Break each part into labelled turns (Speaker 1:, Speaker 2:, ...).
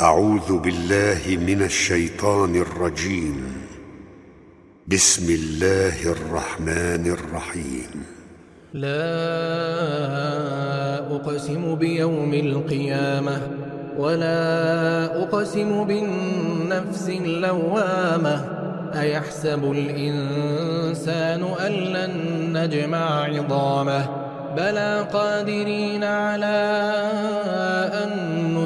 Speaker 1: أعوذ بالله من الشيطان الرجيم. بسم الله الرحمن الرحيم.
Speaker 2: لا أقسم بيوم القيامة ولا أقسم بالنفس اللوامة. أيحسب الإنسان أن لن نجمع عظامه؟ بلى قادرين على أن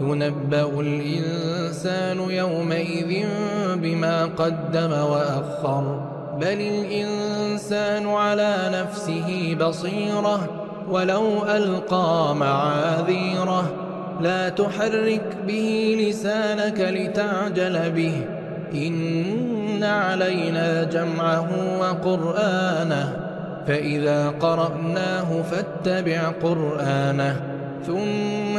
Speaker 2: ينبأ الإنسان يومئذ بما قدم وأخر. بل الإنسان على نفسه بصيرة ولو ألقى معاذيره. لا تحرك به لسانك لتعجل به. إن علينا جمعه وقرآنه. فإذا قرأناه فاتبع قرآنه. ثم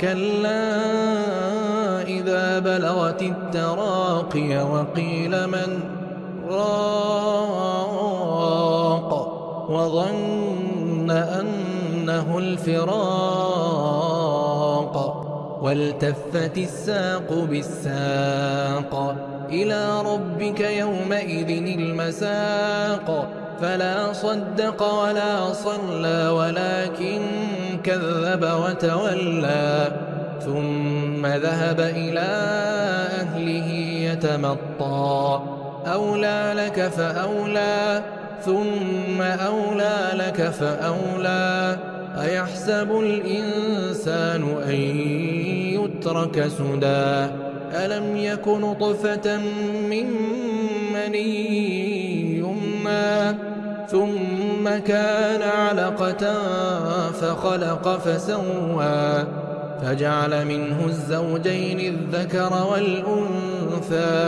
Speaker 2: كلا إذا بلغت التراقي وقيل من راق وظن أنه الفراق والتفت الساق بالساق إلى ربك يومئذ المساق فلا صدق ولا صلى ولكن كذب وتولى ثم ذهب إلى أهله يتمطى أولى لك فأولى ثم أولى لك فأولى. أيحسب الإنسان أن يترك سدى؟ ألم يك نطفة من مني يمنى؟ ثم كان علقة فخلق فسوى. فجعل منه الزوجين الذكر والأنثى.